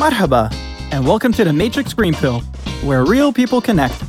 Marhaba, and welcome to the Matrix Green Pill, where real people connect.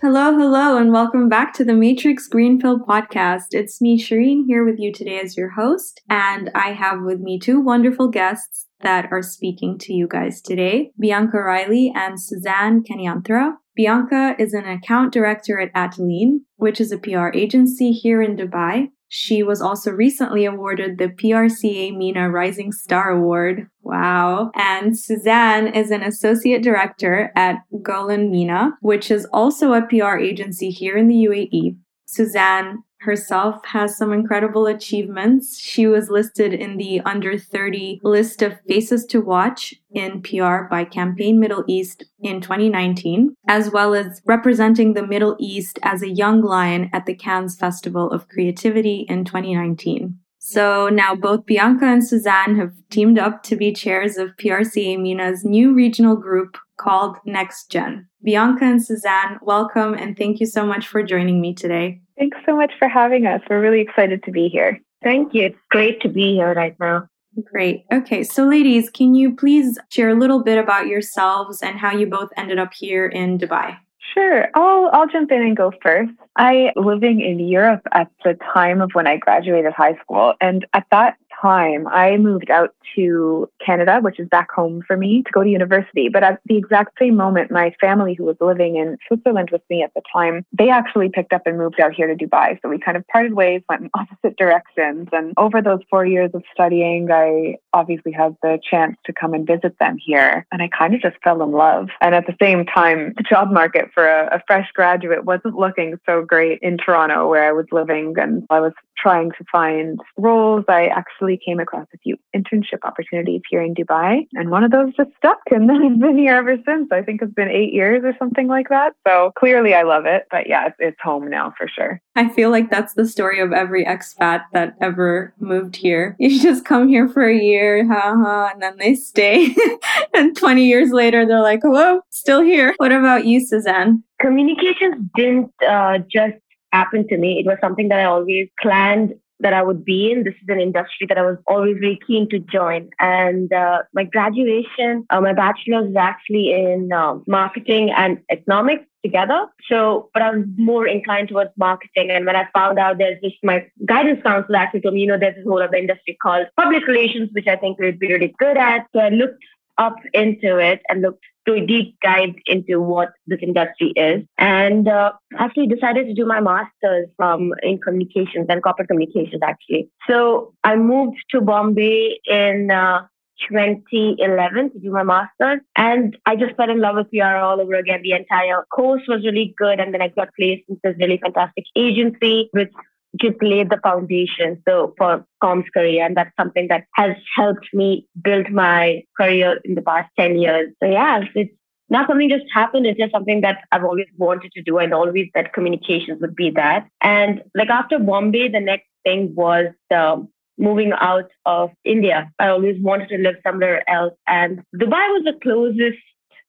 Hello, hello, and welcome back to the Matrix Green Pill podcast. It's me, Shirin, here with you today as your host, and I have with me two wonderful guests that are speaking to you guys today Bianca Riley and Suzanne Kanianthra. Bianca is an account director at Atteline, which is a PR agency here in Dubai. She was also recently awarded the PRCA MENA Rising Star Award. Wow. And Suzanne is an associate director at Golin MENA, which is also a PR agency here in the UAE. Suzanne herself has some incredible achievements. She was listed in the under 30 list of faces to watch in PR by Campaign Middle East in 2019, as well as representing the Middle East as a young lion at the Cannes Festival of Creativity in 2019. So now both Bianca and Suzanne have teamed up to be chairs of PRCA MENA's new regional group called Next Gen. Bianca and Suzanne, welcome and thank you so much for joining me today. Thanks so much for having us. We're really excited to be here. Thank you. It's great to be here right now. Great. Okay, so ladies, can you please share a little bit about yourselves and how you both ended up here in Dubai? Sure. I'll I'll jump in and go first. I living in Europe at the time of when I graduated high school and at that time, I moved out to Canada, which is back home for me, to go to university. But at the exact same moment, my family, who was living in Switzerland with me at the time, they actually picked up and moved out here to Dubai. So we kind of parted ways, went in opposite directions. And over those four years of studying, I obviously had the chance to come and visit them here. And I kind of just fell in love. And at the same time, the job market for a, a fresh graduate wasn't looking so great in Toronto, where I was living. And I was trying to find roles. I actually actually came across a few internship opportunities here in Dubai, and one of those just stuck. And then I've been here ever since. I think it's been eight years or something like that. So clearly I love it. But yeah, it's, it's home now for sure. I feel like that's the story of every expat that ever moved here. You just come here for a year, haha, and then they stay. and 20 years later, they're like, hello, still here. What about you, Suzanne? Communications didn't uh, just happen to me. It was something that I always planned that I would be in. This is an industry that I was always very keen to join. And uh, my graduation, uh, my bachelor's is actually in uh, marketing and economics together. So, but I was more inclined towards marketing. And when I found out there's this, my guidance counselor actually told me, you know, there's this whole other industry called public relations, which I think we'd be really good at. So I looked up into it and looked a deep dive into what this industry is. And uh, actually decided to do my master's from in communications and corporate communications actually. So i moved to bombay in uh, 2011 to do my master's. And I just fell in love with PR all over again. The entire course was really good. And then I got placed in this really fantastic agency which just laid the foundation so for comms career and that's something that has helped me build my career in the past 10 years. So yeah it's not something just happened it's just something that i've always wanted to do and always that communications would be that. And like after bombay the next thing was um, moving out of india. I always wanted to live somewhere else and dubai was the closest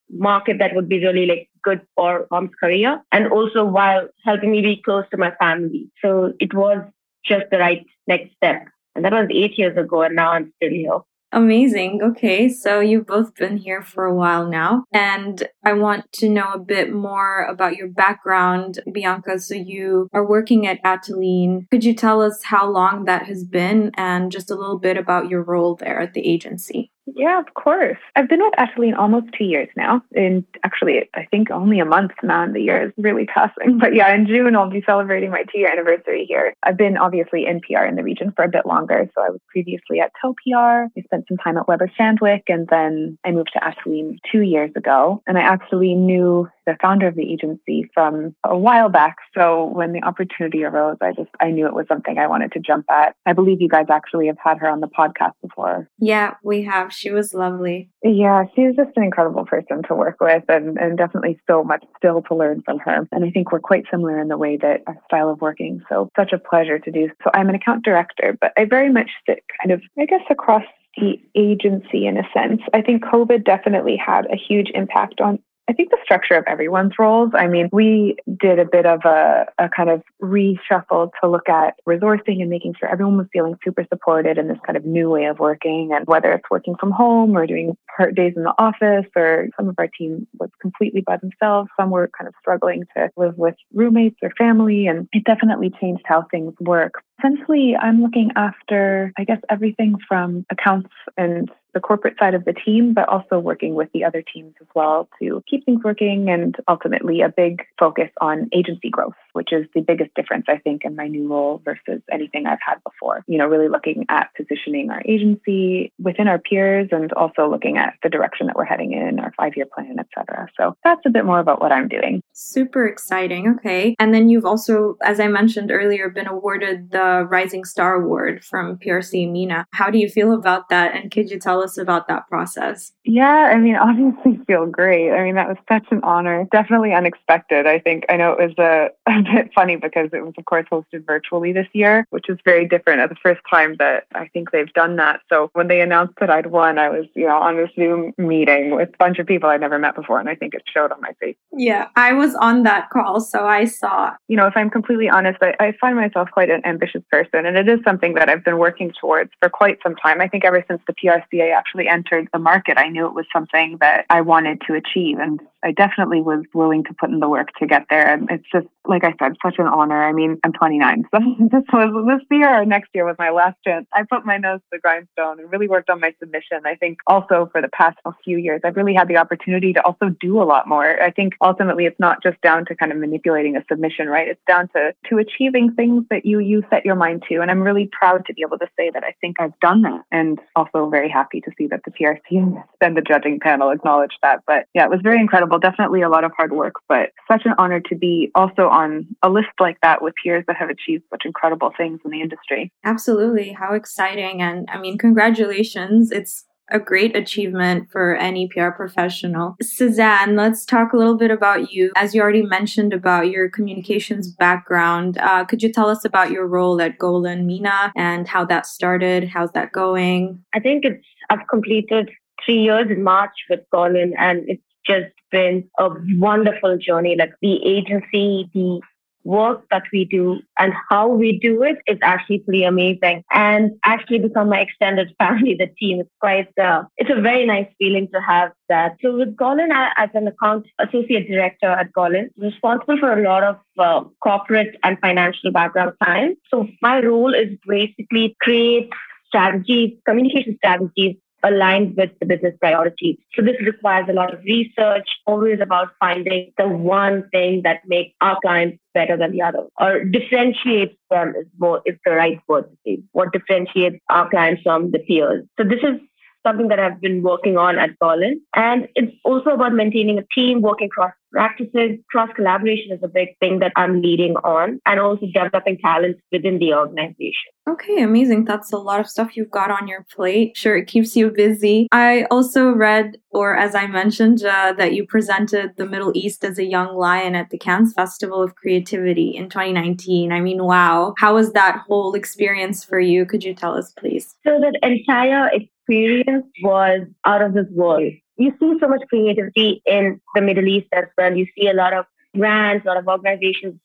market that would be really like good for mom's career and also while helping me be close to my family. So it was just the right next step. And that was eight years ago and now I'm still here. Amazing. Okay, so you've both been here for a while now, and I want to know a bit more about your background, Bianca. So you are working at Atteline. Could you tell us how long that has been and just a little bit about your role there at the agency? Yeah, of course. I've been with Atteline almost two years now. And actually, I think only a month now, and the year is really passing. But yeah, in June, I'll be celebrating my two year anniversary here. I've been obviously in PR in the region for a bit longer. So I was previously at TelPR. I spent some time at Weber Shandwick, and then I moved to Atteline two years ago. And I actually knew the founder of the agency from a while back. So when the opportunity arose, I just, I knew it was something I wanted to jump at. I believe you guys actually have had her on the podcast before. Yeah, we have. She was lovely. Yeah, she's just an incredible person to work with and, and definitely so much still to learn from her. And I think we're quite similar in the way that our style of working. So such a pleasure to do. So I'm an account director, but I very much sit kind of, I guess, across the agency in a sense. I think COVID definitely had a huge impact on I think the structure of everyone's roles. I mean, we did a bit of a, a kind of reshuffle to look at resourcing and making sure everyone was feeling super supported in this kind of new way of working. And whether it's working from home or doing part days in the office, or some of our team was completely by themselves, some were kind of struggling to live with roommates or family. And it definitely changed how things work. Essentially, I'm looking after, I guess, everything from accounts and the corporate side of the team, but also working with the other teams as well to keep things working and ultimately a big focus on agency growth, which is the biggest difference, I think, in my new role versus anything I've had before. You know, really looking at positioning our agency within our peers and also looking at the direction that we're heading in, our five year plan, et cetera. So that's a bit more about what I'm doing. Super exciting. Okay. And then you've also, as I mentioned earlier, been awarded the Rising Star Award from PRC MENA. How do you feel about that? And could you tell us us about that process? Yeah, I mean, obviously feel great. I mean, that was such an honor. Definitely unexpected. I think I know it was a, a bit funny because it was, of course, hosted virtually this year, which is very different at the first time that I think they've done that. So when they announced that I'd won, I was, you know, on a Zoom meeting with a bunch of people I'd never met before. And I think it showed on my face. Yeah, I was on that call, so I saw. You know, if I'm completely honest, I, I find myself quite an ambitious person. And it is something that I've been working towards for quite some time. I think ever since the PRCA actually entered the market, I knew it was something that I wanted to achieve. And I definitely was willing to put in the work to get there. And it's just, like I said, such an honor. I mean, I'm 29, so this was this year or next year was my last chance. I put my nose to the grindstone and really worked on my submission. I think also for the past few years, I've really had the opportunity to also do a lot more. I think ultimately it's not just down to kind of manipulating a submission, right? It's down to to achieving things that you you set your mind to. And I'm really proud to be able to say that I think I've done that, and also very happy to see that the PRC and the judging panel acknowledged that. But yeah, it was very incredible incredible, definitely a lot of hard work, but such an honor to be also on a list like that with peers that have achieved such incredible things in the industry. Absolutely. How exciting. And I mean, congratulations. It's a great achievement for any PR professional. Suzanne, let's talk a little bit about you. As you already mentioned about your communications background, uh, could you tell us about your role at Golin MENA and how that started? How's that going? I think it's I've completed three years in March with Golin, and it's just been a wonderful journey. Like the agency, the work that we do and how we do it is actually pretty amazing. And actually become my extended family the team it's quite uh, it's a very nice feeling to have that. So with golin as an account associate director at golin responsible for a lot of uh, corporate and financial background clients so my role is basically create strategies communication strategies aligned with the business priorities. So this requires a lot of research, always about finding the one thing that makes our clients better than the other or differentiates them is more is the right word to say. What differentiates our clients from the peers. So this is something that I've been working on at Golin. And it's also about maintaining a team, working cross practices. Cross collaboration is a big thing that I'm leading on, and also developing talent within the organization. Okay, amazing. That's a lot of stuff you've got on your plate. Sure, it keeps you busy. I also read, or as I mentioned, uh, that you presented the Middle East as a young lion at the Cannes Festival of Creativity in 2019. I mean, wow. How was that whole experience for you? Could you tell us, please? So, that entire experience was out of this world. You see so much creativity in the Middle East as well. You see a lot of brands, a lot of organizations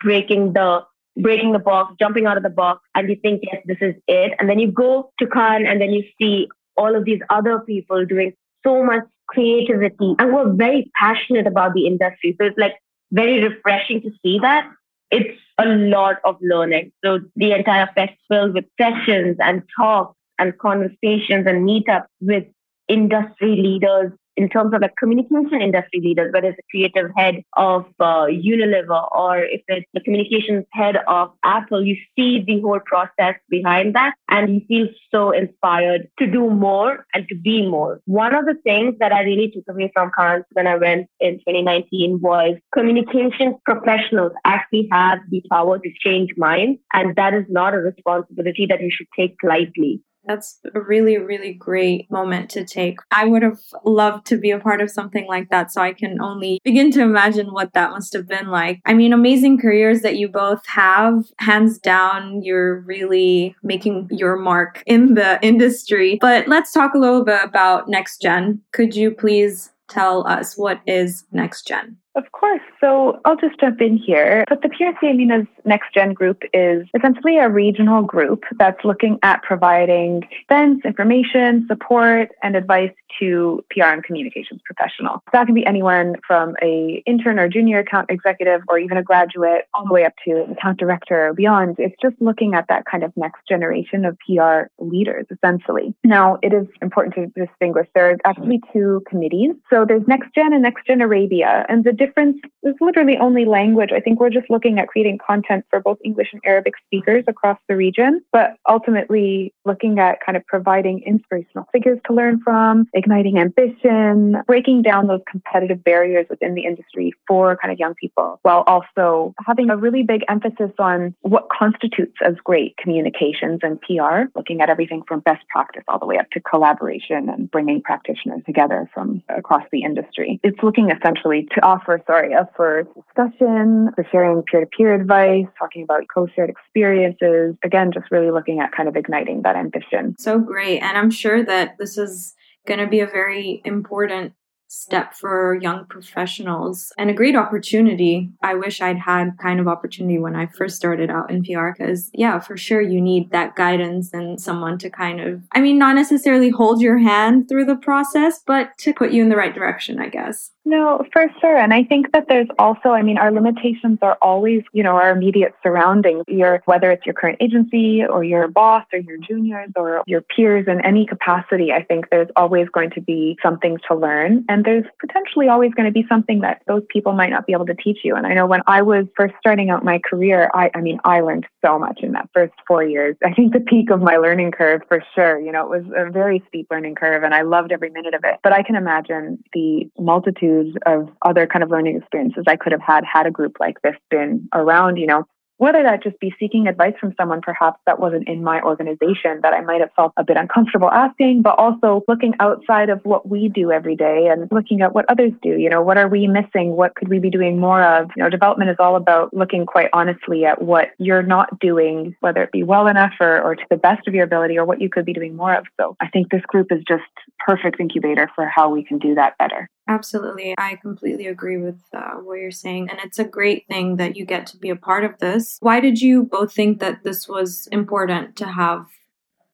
breaking the breaking the box, jumping out of the box, and you think, yes, this is it. And then you go to Cannes and then you see all of these other people doing so much creativity and we're very passionate about the industry. So it's like very refreshing to see that. It's a lot of learning. So the entire festival with sessions and talks and conversations and meetups with industry leaders in terms of like communication industry leaders, whether it's a creative head of uh, Unilever or if it's the communications head of Apple, you see the whole process behind that and you feel so inspired to do more and to be more. One of the things that I really took away from Cannes when I went in 2019 was communications professionals actually have the power to change minds. And that is not a responsibility that you should take lightly. That's a really, really great moment to take. I would have loved to be a part of something like that, so I can only begin to imagine what that must have been like. I mean, amazing careers that you both have. Hands down, you're really making your mark in the industry. But let's talk a little bit about next gen. Could you please tell us what is Next Gen? Of course. So I'll just jump in here. But the PRCA MENA's Next Gen group is essentially a regional group that's looking at providing events, information, support, and advice to PR and communications professionals. That can be anyone from a intern or junior account executive or even a graduate all the way up to account director or beyond. It's just looking at that kind of next generation of PR leaders, essentially. Now, it is important to distinguish there are actually two committees. So there's Next Gen and Next Gen Arabia. And the difference is literally only language. I think we're just looking at creating content for both English and Arabic speakers across the region, but ultimately looking at kind of providing inspirational figures to learn from, igniting ambition, breaking down those competitive barriers within the industry for kind of young people, while also having a really big emphasis on what constitutes as great communications and PR, looking at everything from best practice all the way up to collaboration and bringing practitioners together from across the industry. It's looking essentially to offer for, sorry, up for discussion, for sharing peer to peer advice, talking about co shared experiences. Again, just really looking at kind of igniting that ambition. So great. And I'm sure that this is going to be a very important step for young professionals and a great opportunity. I wish I'd had kind of opportunity when I first started out in PR because yeah, for sure you need that guidance and someone to kind of I mean not necessarily hold your hand through the process, but to put you in the right direction, I guess. No, for sure. And I think that there's also, I mean, our limitations are always, you know, our immediate surroundings. Your whether it's your current agency or your boss or your juniors or your peers in any capacity, I think there's always going to be something to learn. And there's potentially always going to be something that those people might not be able to teach you. And I know when I was first starting out my career, I, I mean, I learned so much in that first four years. I think the peak of my learning curve for sure, you know, it was a very steep learning curve and I loved every minute of it. But I can imagine the multitudes of other kind of learning experiences I could have had had a group like this been around, you know, whether that just be seeking advice from someone perhaps that wasn't in my organization that I might have felt a bit uncomfortable asking, but also looking outside of what we do every day and looking at what others do. You know, what are we missing? What could we be doing more of? You know, development is all about looking quite honestly at what you're not doing, whether it be well enough or, or to the best of your ability or what you could be doing more of. So I think this group is just perfect incubator for how we can do that better. Absolutely. I completely agree with uh, what you're saying. And it's a great thing that you get to be a part of this. Why did you both think that this was important to have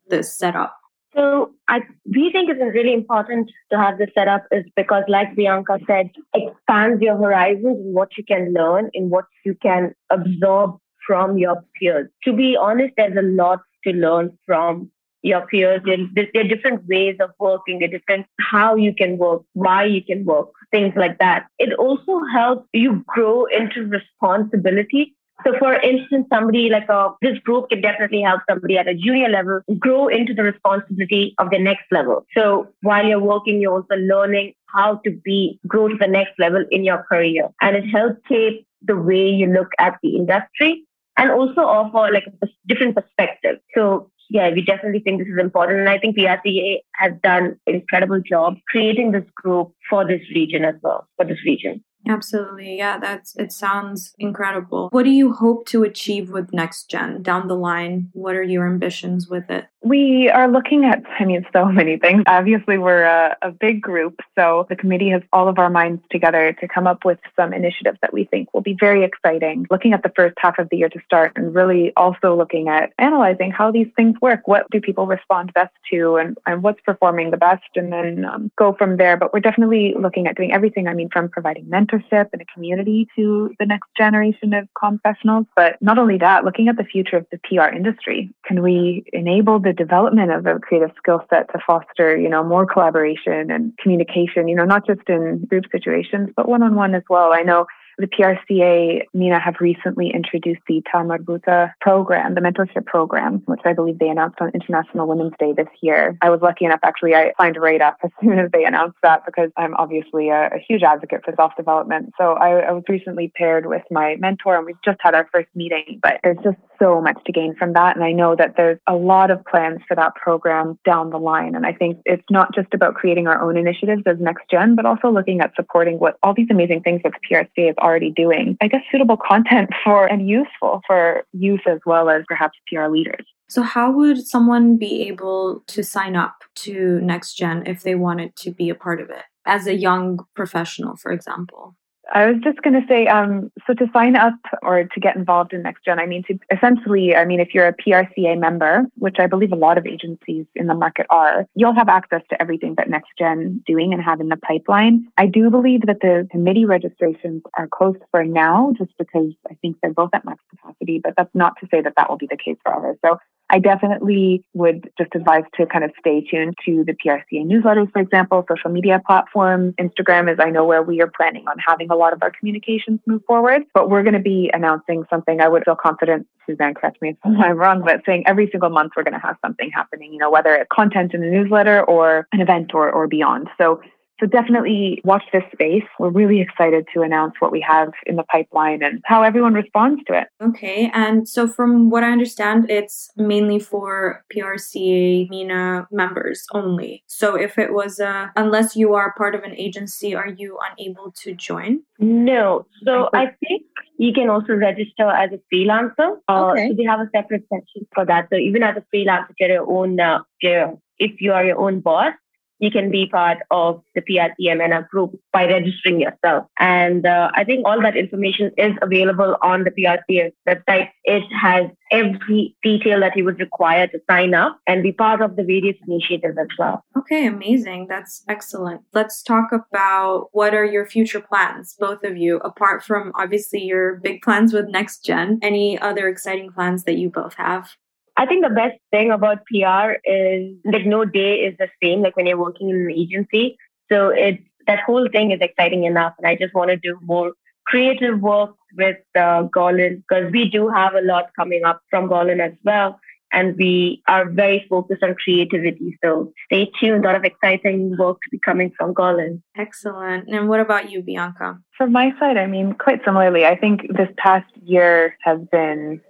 this set up? So I we think it's really important to have this set up is because like Bianca said, expands your horizons in what you can learn, in what you can absorb from your peers. To be honest, there's a lot to learn from your peers. There, there are different ways of working, are different how you can work, why you can work, things like that. It also helps you grow into responsibility. So, for instance, somebody like a, this group can definitely help somebody at a junior level grow into the responsibility of the next level. So, while you're working, you're also learning how to be grow to the next level in your career, and it helps shape the way you look at the industry and also offer like a different perspective. So yeah, we definitely think this is important. And I think PRCA has done an incredible job creating this group for this region as well, for this region. Absolutely. Yeah, that's it sounds incredible. What do you hope to achieve with Next Gen down the line? What are your ambitions with it? We are looking at, I mean, so many things. Obviously, we're a, a, big group. So the committee has all of our minds together to come up with some initiatives that we think will be very exciting. Looking at the first half of the year to start and really also looking at analyzing how these things work. What do people respond best to and, and what's performing the best? And then um, go from there. But we're definitely looking at doing everything. I mean, from providing mentorship and a community to the next generation of professionals. But not only that, looking at the future of the PR industry. Can we enable the development of a creative skill set to foster, you know, more collaboration and communication, you know, not just in group situations, but one on one as well. I know the PRCA, MENA, have recently introduced the Tamarbuta program, the mentorship program, which I believe they announced on International Women's Day this year. I was lucky enough, actually, I signed right up as soon as they announced that because I'm obviously a, a huge advocate for self development. So I, I was recently paired with my mentor and we've just had our first meeting, but there's just so much to gain from that. And I know that there's a lot of plans for that program down the line. And I think it's not just about creating our own initiatives as next gen, but also looking at supporting what all these amazing things that the PRCA is already doing. I guess suitable content for and useful for youth as well as perhaps PR leaders. So, how would someone be able to sign up to Next Gen if they wanted to be a part of it? as a young professional, for example? I was just going to say, um, so to sign up or to get involved in NextGen, I mean, to essentially, I mean, if you're a PRCA member, which I believe a lot of agencies in the market are, you'll have access to everything that NextGen doing and have in the pipeline. I do believe that the committee registrations are closed for now, just because I think they're both at max capacity, but that's not to say that that will be the case forever. So I definitely would just advise to kind of stay tuned to the PRCA newsletters, for example, social media platforms. Instagram is, I know, where we are planning on having a lot of our communications move forward, but we're going to be announcing something. I would feel confident, Suzanne, correct me if I'm wrong, but saying every single month we're going to have something happening, you know, whether it's content in the newsletter or an event or, or beyond. So so definitely watch this space. We're really excited to announce what we have in the pipeline and how everyone responds to it. Okay. And so from what I understand, it's mainly for PRCA MENA members only. So if it was a, unless you are part of an agency, are you unable to join? No. So I think you can also register as a freelancer. Uh, okay. So they have a separate section for that. So even as a freelancer, get your own, uh, if you are your own boss, you can be part of the PRCA MENA group by registering yourself. And uh, I think all that information is available on the PRCA website. It has every detail that you would require to sign up and be part of the various initiatives as well. Okay, amazing. That's excellent. Let's talk about what are your future plans, both of you, apart from obviously your big plans with Next Gen. Any other exciting plans that you both have? I think the best thing about PR is like no day is the same, like when you're working in an agency. So it's that whole thing is exciting enough. And I just want to do more creative work with uh, Golin because we do have a lot coming up from Golin as well. And we are very focused on creativity. So stay tuned. A lot of exciting work to be coming from Golin. Excellent. And what about you, Bianca? From my side, I mean, quite similarly, I think this past year has been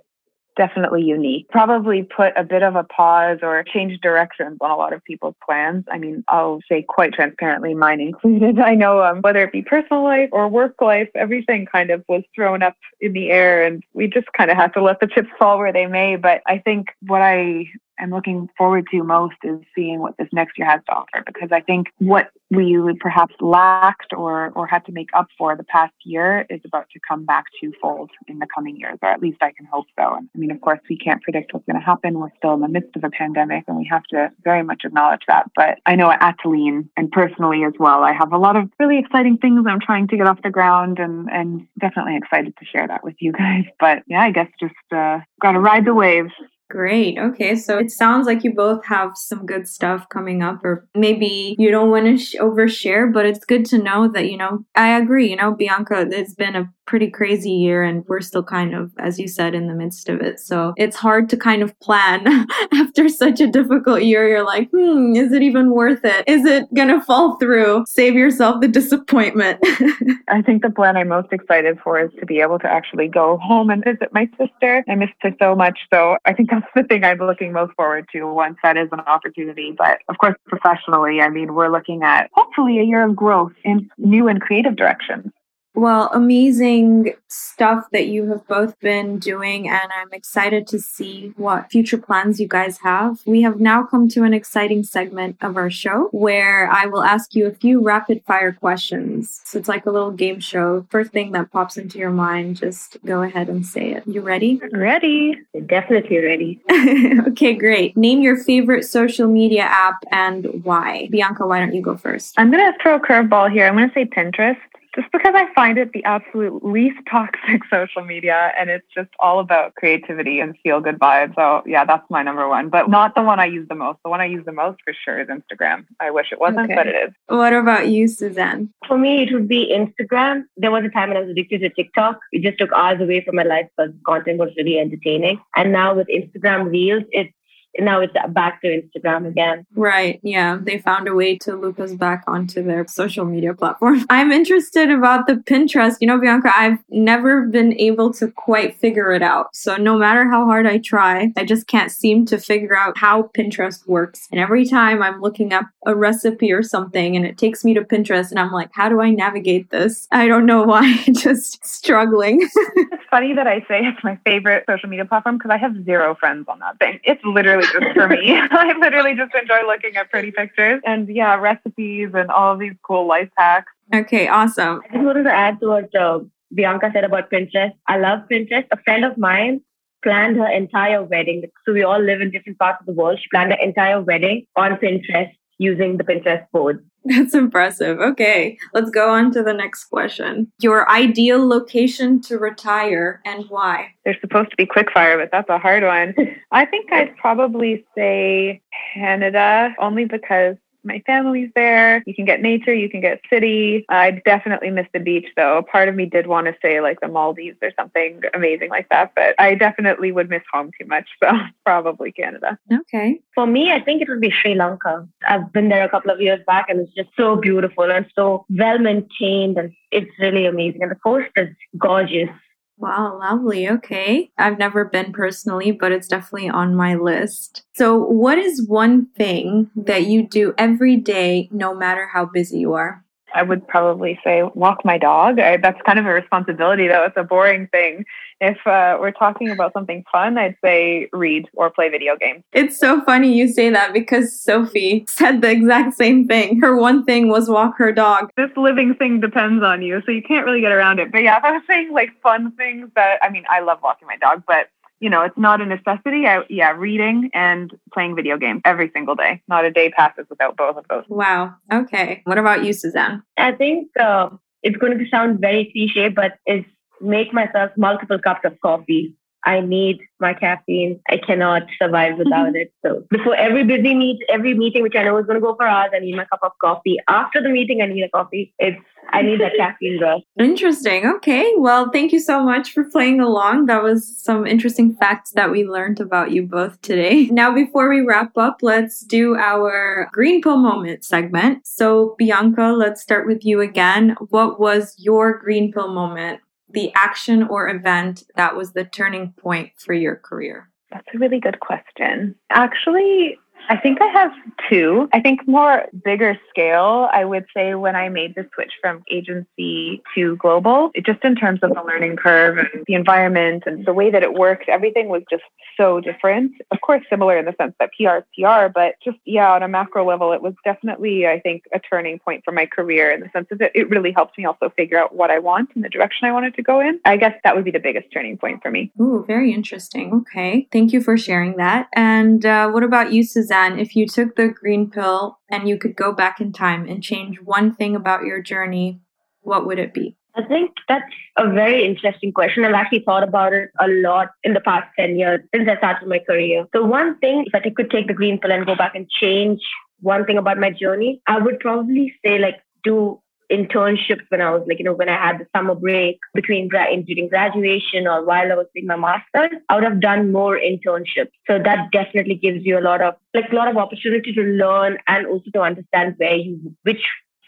definitely unique. Probably put a bit of a pause or change directions on a lot of people's plans. I mean, I'll say quite transparently, mine included. I know um, whether it be personal life or work life, everything kind of was thrown up in the air and we just kind of have to let the chips fall where they may. But I think what I am looking forward to most is seeing what this next year has to offer because I think what we perhaps lacked or or had to make up for the past year is about to come back twofold in the coming years, or at least I can hope so. And I mean, of course, we can't predict what's going to happen. We're still in the midst of a pandemic, and we have to very much acknowledge that. But I know at Atteline and personally as well, I have a lot of really exciting things I'm trying to get off the ground, and and definitely excited to share that with you guys. But yeah, I guess just uh, got to ride the waves. Great. Okay. So it sounds like you both have some good stuff coming up, or maybe you don't want to sh- overshare, but it's good to know that, you know, I agree. You know, Bianca, it's been a pretty crazy year and we're still kind of, as you said, in the midst of it. So it's hard to kind of plan after such a difficult year. You're like, hmm, is it even worth it? Is it to fall through? Save yourself the disappointment. I think the plan I'm most excited for is to be able to actually go home and visit my sister. I missed her so much. So I think that's the thing I'm looking most forward to once that is an opportunity. But of course, professionally, I mean, we're looking at hopefully a year of growth in new and creative directions. Well, amazing stuff that you have both been doing, and I'm excited to see what future plans you guys have. We have now come to an exciting segment of our show where I will ask you a few rapid fire questions. So it's like a little game show. First thing that pops into your mind, just go ahead and say it. You ready? Ready. Definitely ready. okay, great. Name your favorite social media app and why. Bianca, why don't you go first? I'm going to throw a curveball here. I'm going to say Pinterest just because I find it the absolute least toxic social media and it's just all about creativity and feel good vibes. So yeah, that's my number one, but not the one I use the most. The one I use the most for sure is Instagram. I wish it wasn't, okay. but it is. What about you, Suzanne? For me, it would be Instagram. There was a time when I was addicted to TikTok. It just took hours away from my life because content was really entertaining. And now with Instagram Reels, it's now it's back to Instagram again. Right. Yeah. They found a way to loop us back onto their social media platform. I'm interested about the Pinterest. You know, Bianca, I've never been able to quite figure it out. So no matter how hard I try, I just can't seem to figure out how Pinterest works. And every time I'm looking up a recipe or something and it takes me to Pinterest and I'm like, how do I navigate this? I don't know why. just struggling. it's funny that I say it's my favorite social media platform because I have zero friends on that thing. It's literally just for me. I literally just enjoy looking at pretty pictures and yeah, recipes and all of these cool life hacks. Okay, awesome. I just wanted to add to what uh, Bianca said about Pinterest. I love Pinterest. A friend of mine planned her entire wedding. So we all live in different parts of the world. She planned her entire wedding on Pinterest using the Pinterest board. That's impressive. Okay, let's go on to the next question. Your ideal location to retire and why? They're supposed to be quickfire, but that's a hard one. I think I'd probably say Canada only because my family's there. You can get nature, you can get city. I definitely miss the beach though. A part of me did want to say like the Maldives or something amazing like that, but I definitely would miss home too much. So probably Canada. Okay. For me, I think it would be Sri Lanka. I've been there a couple of years back and it's just so beautiful and so well maintained and it's really amazing. And the coast is gorgeous. Wow, lovely. Okay. I've never been personally, but it's definitely on my list. So, what is one thing that you do every day, no matter how busy you are? I would probably say walk my dog. I, that's kind of a responsibility, though. It's a boring thing. If uh, we're talking about something fun, I'd say read or play video games. It's so funny you say that because Sophie said the exact same thing. Her one thing was walk her dog. This living thing depends on you, so you can't really get around it. But yeah, if I was saying like fun things that, I mean, I love walking my dog, but you know, it's not a necessity. I, yeah, reading and playing video games every single day. Not a day passes without both of those. Wow. Okay. What about you, Suzanne? I think uh, it's going to sound very cliche, but it's make myself multiple cups of coffee. I need my caffeine. I cannot survive without mm-hmm. it. So before every busy meet, every meeting, which I know is going to go for hours, I need my cup of coffee. After the meeting, I need a coffee. It's I need that caffeine rush. Interesting. Okay. Well, thank you so much for playing along. That was some interesting facts that we learned about you both today. Now, before we wrap up, let's do our green pill moment segment. So, Bianca, let's start with you again. What was your green pill moment the action or event that was the turning point for your career? That's a really good question. Actually, I think I have two. I think more bigger scale, I would say when I made the switch from agency to global, just in terms of the learning curve and the environment and the way that it worked, everything was just so different. Of course, similar in the sense that PR is PR, but just, yeah, on a macro level, it was definitely, I think, a turning point for my career in the sense that it really helped me also figure out what I want and the direction I wanted to go in. I guess that would be the biggest turning point for me. Ooh, very interesting. Okay. Thank you for sharing that. And uh, what about you, Suzanne? Suzanne, if you took the green pill and you could go back in time and change one thing about your journey, what would it be? I think that's a very interesting question. I've actually thought about it a lot in the past 10 years since I started my career. So, one thing, if I could take the green pill and go back and change one thing about my journey, I would probably say, like, do internships when I was like, you know, when I had the summer break between during graduation or while I was doing my master's, I would have done more internships. So that definitely gives you a lot of like a lot of opportunity to learn and also to understand where you which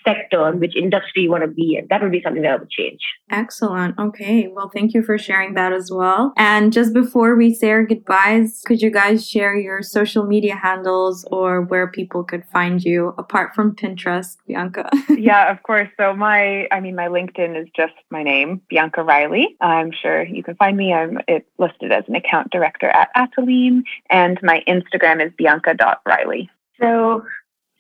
sector and which industry you want to be in. That would be something that I would change. Excellent. Okay. Well, thank you for sharing that as well. And just before we say our goodbyes, could you guys share your social media handles or where people could find you apart from Pinterest, Bianca? yeah, of course. So my, I mean, my LinkedIn is just my name, Bianca Riley. I'm sure you can find me. I'm it listed as an account director at Atteline, and my Instagram is bianca.riley. So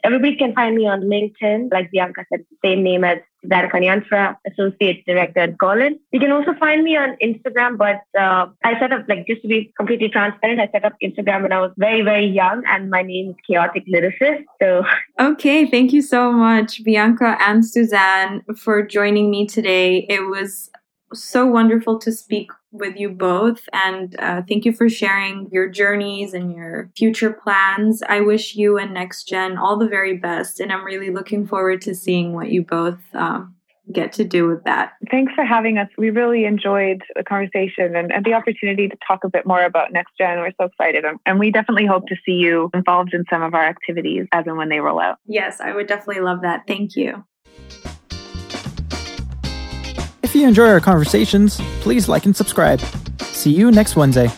Everybody can find me on LinkedIn, like Bianca said, same name as Suzanne Kanianthra, Associate Director at Golin. You can also find me on Instagram, but uh, I set up, like, just to be completely transparent, I set up Instagram when I was very, very young, and my name is Chaotic Lyricist. So, okay, thank you so much, Bianca and Suzanne, for joining me today. It was so wonderful to speak with you both and uh, thank you for sharing your journeys and your future plans. I wish you and Next Gen all the very best, and I'm really looking forward to seeing what you both um, get to do with that. Thanks for having us. We really enjoyed the conversation and, and the opportunity to talk a bit more about Next Gen. We're so excited, and we definitely hope to see you involved in some of our activities as and when they roll out. Yes, I would definitely love that. Thank you. If you enjoy our conversations, please like and subscribe. See you next Wednesday.